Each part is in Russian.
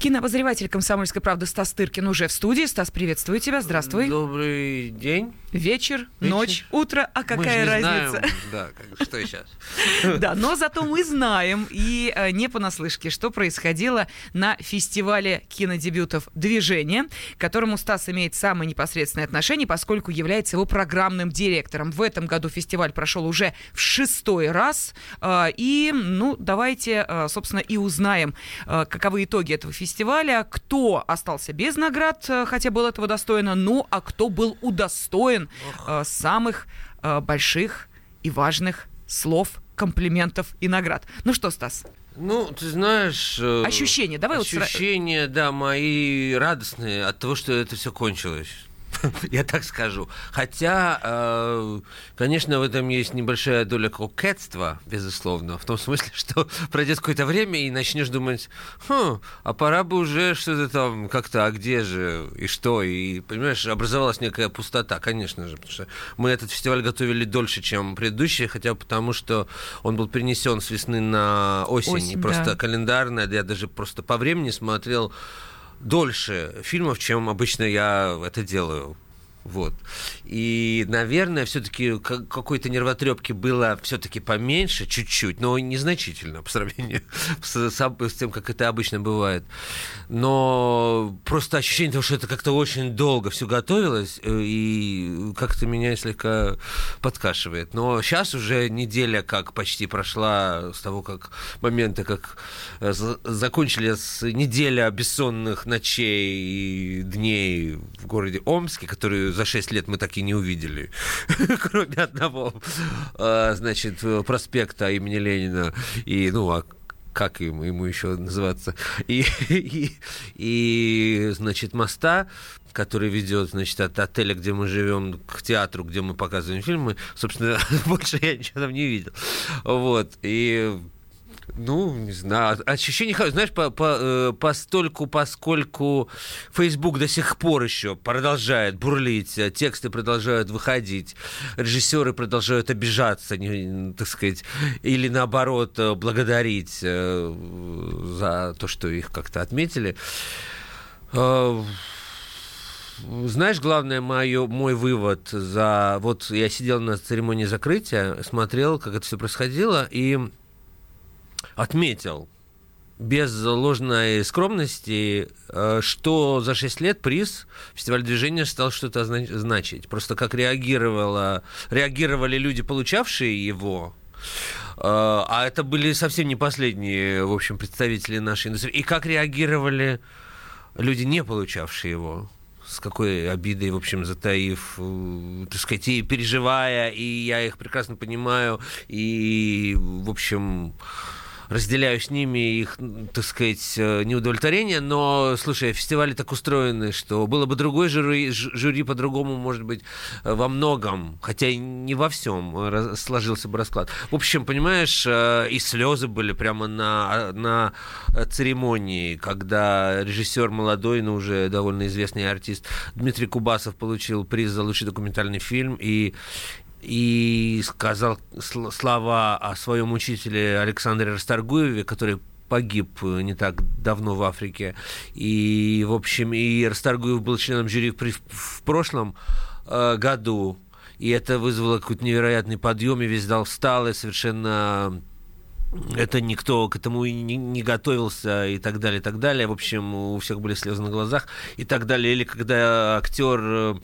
Кинообозреватель «Комсомольской правды» Стас Тыркин уже в студии. Стас, приветствую тебя. Здравствуй. Добрый день. Вечер, Вечер. ночь, утро. А какая Мы разница? Знаем, да, как, что сейчас. Да, но зато мы знаем, и э, не понаслышке, что происходило на фестивале кинодебютов «Движение», к которому Стас имеет самое непосредственное отношение, поскольку является его программным директором. В этом году фестиваль прошел уже в шестой раз. э, И, ну, давайте, э, собственно, и узнаем, каковы итоги этого фестиваля, кто остался без наград, э, хотя был этого достойно, ну, а кто был удостоен э, самых э, больших и важных слов, комплиментов и наград. Ну что, Стас, Ну, ты знаешь... э, ощущения, давай вот сра- Ощущения, да, мои радостные от того, что это все кончилось. Я так скажу. Хотя, э, конечно, в этом есть небольшая доля кокетства, безусловно. В том смысле, что пройдет какое-то время и начнешь думать, хм, а пора бы уже что-то там как-то, а где же и что? И, понимаешь, образовалась некая пустота, конечно же. Потому что мы этот фестиваль готовили дольше, чем предыдущий, хотя бы потому, что он был перенесен с весны на осень. Осень, и просто да. календарно, я даже просто по времени смотрел дольше фильмов, чем обычно я это делаю. Вот. И, наверное, все-таки какой-то нервотрепки было все-таки поменьше, чуть-чуть, но незначительно по сравнению с, с с тем, как это обычно бывает. Но просто ощущение того, что это как-то очень долго все готовилось, э, и как-то меня слегка подкашивает. Но сейчас уже неделя как почти прошла с того, как момента, как э, за- закончили с неделя бессонных ночей и дней в городе Омске, которые за 6 лет мы так и не увидели, кроме одного, э, значит, проспекта имени Ленина. И, ну, а как ему, ему еще называться, и, и, и, значит, моста, который ведет, значит, от отеля, где мы живем, к театру, где мы показываем фильмы. Собственно, больше я ничего там не видел. Вот. И ну, не знаю, ощущение, хорошее. знаешь, по, по, э, постольку, поскольку Facebook до сих пор еще продолжает бурлить, э, тексты продолжают выходить, режиссеры продолжают обижаться, не, так сказать, или наоборот э, благодарить за то, что их как-то отметили. Знаешь, главное мое, мой вывод за... Вот я сидел на церемонии закрытия, смотрел, как это все происходило, и отметил без ложной скромности, э, что за 6 лет приз фестиваль движения стал что-то зна- значить. Просто как реагировало, реагировали люди, получавшие его, э, а это были совсем не последние, в общем, представители нашей индустрии, и как реагировали люди, не получавшие его с какой обидой, в общем, затаив, э, так сказать, и переживая, и я их прекрасно понимаю, и, в общем, разделяю с ними их, так сказать, э, неудовлетворение, но, слушай, фестивали так устроены, что было бы другой жюри, жюри по-другому, может быть, э, во многом, хотя и не во всем э, сложился бы расклад. В общем, понимаешь, и слезы были прямо на, на церемонии, когда режиссер молодой, но уже довольно известный артист Дмитрий Кубасов получил приз за лучший документальный фильм, и и сказал сл- слова о своем учителе Александре Расторгуеве, который погиб э, не так давно в Африке. И, в общем, и Расторгуев был членом жюри в прошлом э, году. И это вызвало какой-то невероятный подъем, и весь зал встал, и совершенно это никто к этому и не, не готовился и так далее, и так далее. В общем, у всех были слезы на глазах и так далее. Или когда актер э,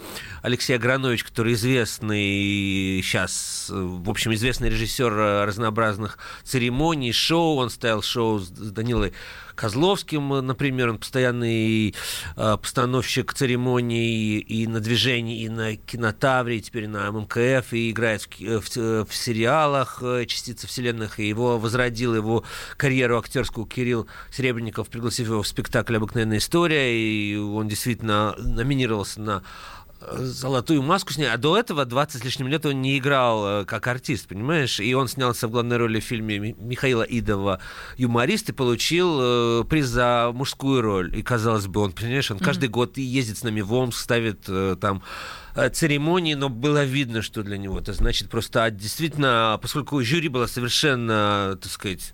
Алексей Агранович, который известный сейчас, э, в общем, известный режиссер э, разнообразных церемоний, шоу, он ставил шоу с Данилой Козловским, например, он постоянный постановщик церемоний и на движении, и на кинотавре, и теперь на ММКФ, и играет в, в, в сериалах «Частица вселенных», и его возродил его карьеру актерскую Кирилл Серебренников, пригласив его в спектакль «Обыкновенная история», и он действительно номинировался на э, золотую маску снял, а до этого 20 с лишним лет он не играл э, как артист, понимаешь? И он снялся в главной роли в фильме Ми- Михаила Идова «Юморист» и получил э, приз за мужскую роль. И, казалось бы, он, понимаешь, он каждый год ездит с нами в Омск, ставит э, там церемонии, но было видно, что для него это значит просто а, действительно, поскольку жюри было совершенно, так сказать,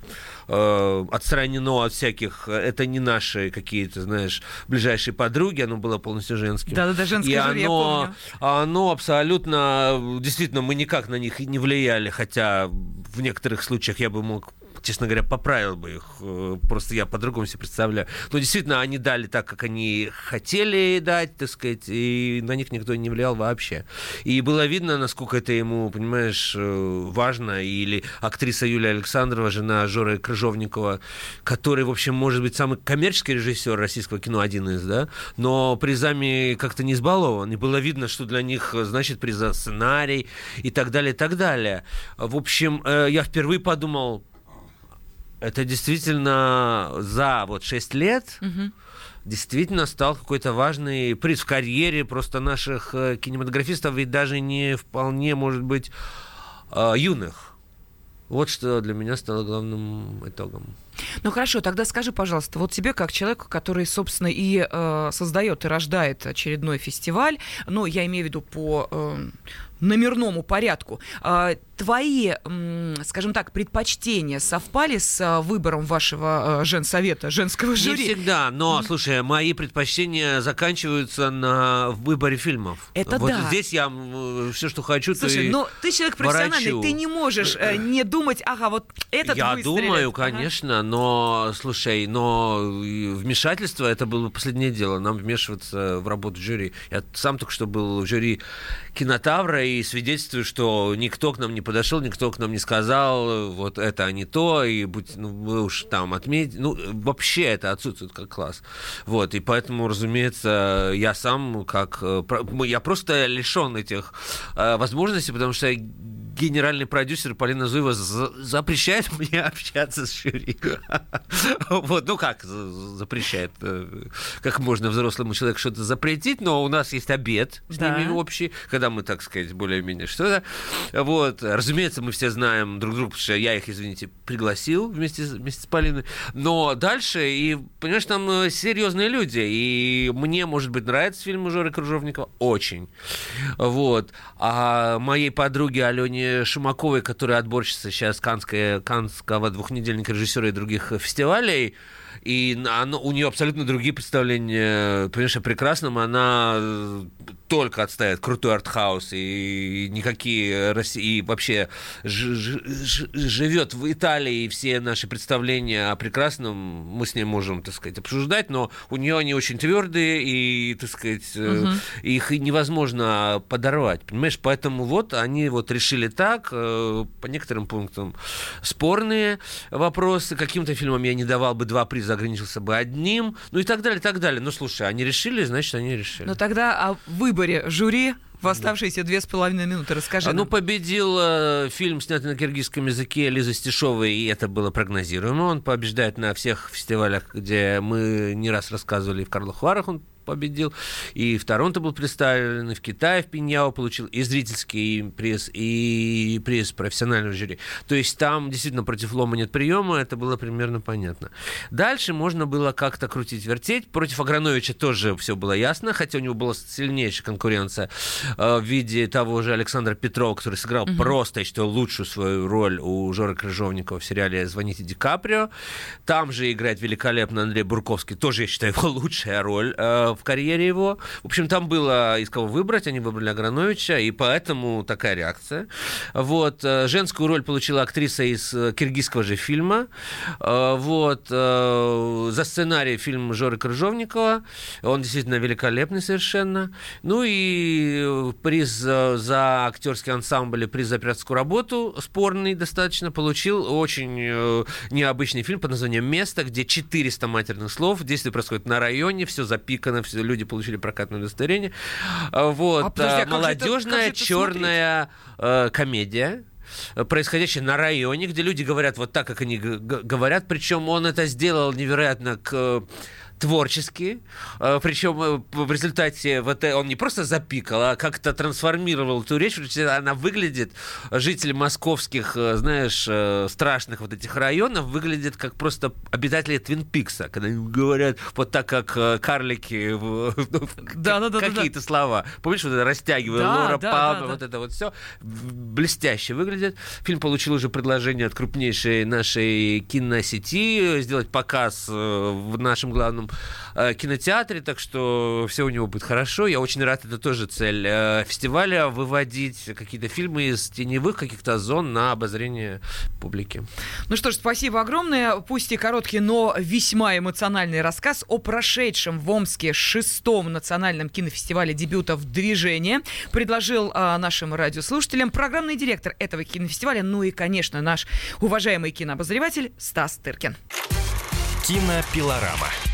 э, отстранено от всяких, это не наши какие-то, знаешь, ближайшие подруги, оно было полностью женским. Да-да-да, женское и жюри, оно, я помню. Оно абсолютно, действительно, мы никак на них не влияли, хотя в некоторых случаях я бы мог честно говоря, поправил бы их. Э, просто я по-другому себе представляю. Но действительно, они дали так, как они хотели дать, так сказать, и на них никто не влиял вообще. И было видно, насколько это ему, понимаешь, э, важно. Или актриса Юлия Александрова, жена Жоры Крыжовникова, который, в общем, может быть, самый коммерческий режиссер российского кино, один из, да, но призами как-то не избалован. И было видно, что для них значит приз за сценарий и так далее, и так далее. В общем, э, я впервые подумал, это действительно за вот 6 лет угу. действительно стал какой-то важный приз в карьере просто наших э, кинематографистов, ведь даже не вполне, может быть, э, юных. Вот что для меня стало главным итогом. Ну хорошо, тогда скажи, пожалуйста, вот тебе как человеку, который, собственно, и э, создает и рождает очередной фестиваль, ну я имею в виду по э, номерному порядку. А, твои, скажем так, предпочтения совпали с а, выбором вашего а, женсовета, женского жюри? Не всегда, но, слушай, мои предпочтения заканчиваются на выборе фильмов. Это вот да. здесь я все, что хочу, Слушай, но ты человек профессиональный, ворочу. ты не можешь э, не думать, ага, вот этот Я выстрелит. думаю, конечно, ага. но, слушай, но вмешательство это было последнее дело, нам вмешиваться в работу жюри. Я сам только что был в жюри кинотавра и свидетельствую, что никто к нам не подошел, никто к нам не сказал, вот это а не то, и будь, ну, вы уж там отметьте. Ну, вообще это отсутствует как класс. Вот, и поэтому, разумеется, я сам как... Э, я просто лишен этих э, возможностей, потому что генеральный продюсер Полина Зуева запрещает мне общаться с жюри. Вот, ну как запрещает? Э, как можно взрослому человеку что-то запретить? Но у нас есть обед с ними общий, когда мы, так сказать, более-менее что-то. Вот, разумеется, мы все знаем друг друга, потому что я их, извините, пригласил вместе, вместе с Полиной. Но дальше, и, понимаешь, там э, серьезные люди, и мне, может быть, нравится фильм Жоры Кружовникова, очень. Вот. А моей подруге Алене Шумаковой, которая отборщица сейчас Канская, Канского двухнедельника режиссера и других фестивалей, и она, у нее абсолютно другие представления, понимаешь, о прекрасном. Она э, только отставит крутой артхаус и никакие России, и вообще ж, ж, ж, живет в Италии, и все наши представления о прекрасном мы с ней можем, так сказать, обсуждать, но у нее они очень твердые, и, так сказать, угу. их невозможно подорвать, понимаешь? Поэтому вот они вот решили так, э, по некоторым пунктам спорные вопросы. Каким-то фильмам я не давал бы два приза ограничился бы одним, ну и так далее, и так далее. Ну, слушай, они решили, значит, они решили. Ну, тогда о выборе жюри в оставшиеся две с половиной минуты расскажи. А, ну, победил э, фильм, снятый на киргизском языке Лиза Стешовой, и это было прогнозируемо. Он побеждает на всех фестивалях, где мы не раз рассказывали, в Карловых Варах он победил, и в Торонто был представлен, и в Китае, в Пиньяо получил и зрительский приз, и приз профессионального жюри. То есть там действительно против лома нет приема, это было примерно понятно. Дальше можно было как-то крутить, вертеть. Против Аграновича тоже все было ясно, хотя у него была сильнейшая конкуренция э, в виде того же Александра Петрова, который сыграл угу. просто, я считаю, лучшую свою роль у Жоры Крыжовникова в сериале «Звоните Ди Каприо». Там же играет великолепно Андрей Бурковский, тоже, я считаю, его лучшая роль э, в карьере его. В общем, там было из кого выбрать, они выбрали Аграновича, и поэтому такая реакция. Вот. Э, женскую роль получила актриса из э, киргизского же фильма. Э, вот. За сценарий фильм Жоры Крыжовникова. Он действительно великолепный совершенно. Ну и приз за актерский ансамбль, приз за операторскую работу, спорный достаточно, получил очень необычный фильм под названием «Место», где 400 матерных слов, действие происходит на районе, все запикано, все люди получили прокатное удостоверение. А, вот. А, подожди, а молодежная это, черная э, комедия происходящее на районе, где люди говорят вот так, как они говорят, причем он это сделал невероятно к творчески, э, причем э, в результате вот он не просто запикал, а как-то трансформировал эту речь, она выглядит, жители московских, знаешь, страшных вот этих районов выглядят как просто обитатели Твин Пикса, когда они говорят вот так, как карлики, да, да, да, какие-то да. слова. Помнишь, вот это растягивая, да, Лора да, Палма, да, да. вот это вот все блестяще выглядит. Фильм получил уже предложение от крупнейшей нашей киносети сделать показ в нашем главном э, кинотеатре, так что все у него будет хорошо. Я очень рад, это тоже цель э, фестиваля, выводить какие-то фильмы из теневых каких-то зон на обозрение публики. Ну что ж, спасибо огромное. Пусть и короткий, но весьма эмоциональный рассказ о прошедшем в Омске шестом национальном кинофестивале дебютов «Движение» предложил э, нашим радиослушателям программный директор этого кинофестиваля, ну и, конечно, наш уважаемый кинообозреватель Стас Тыркин. Кинопилорама.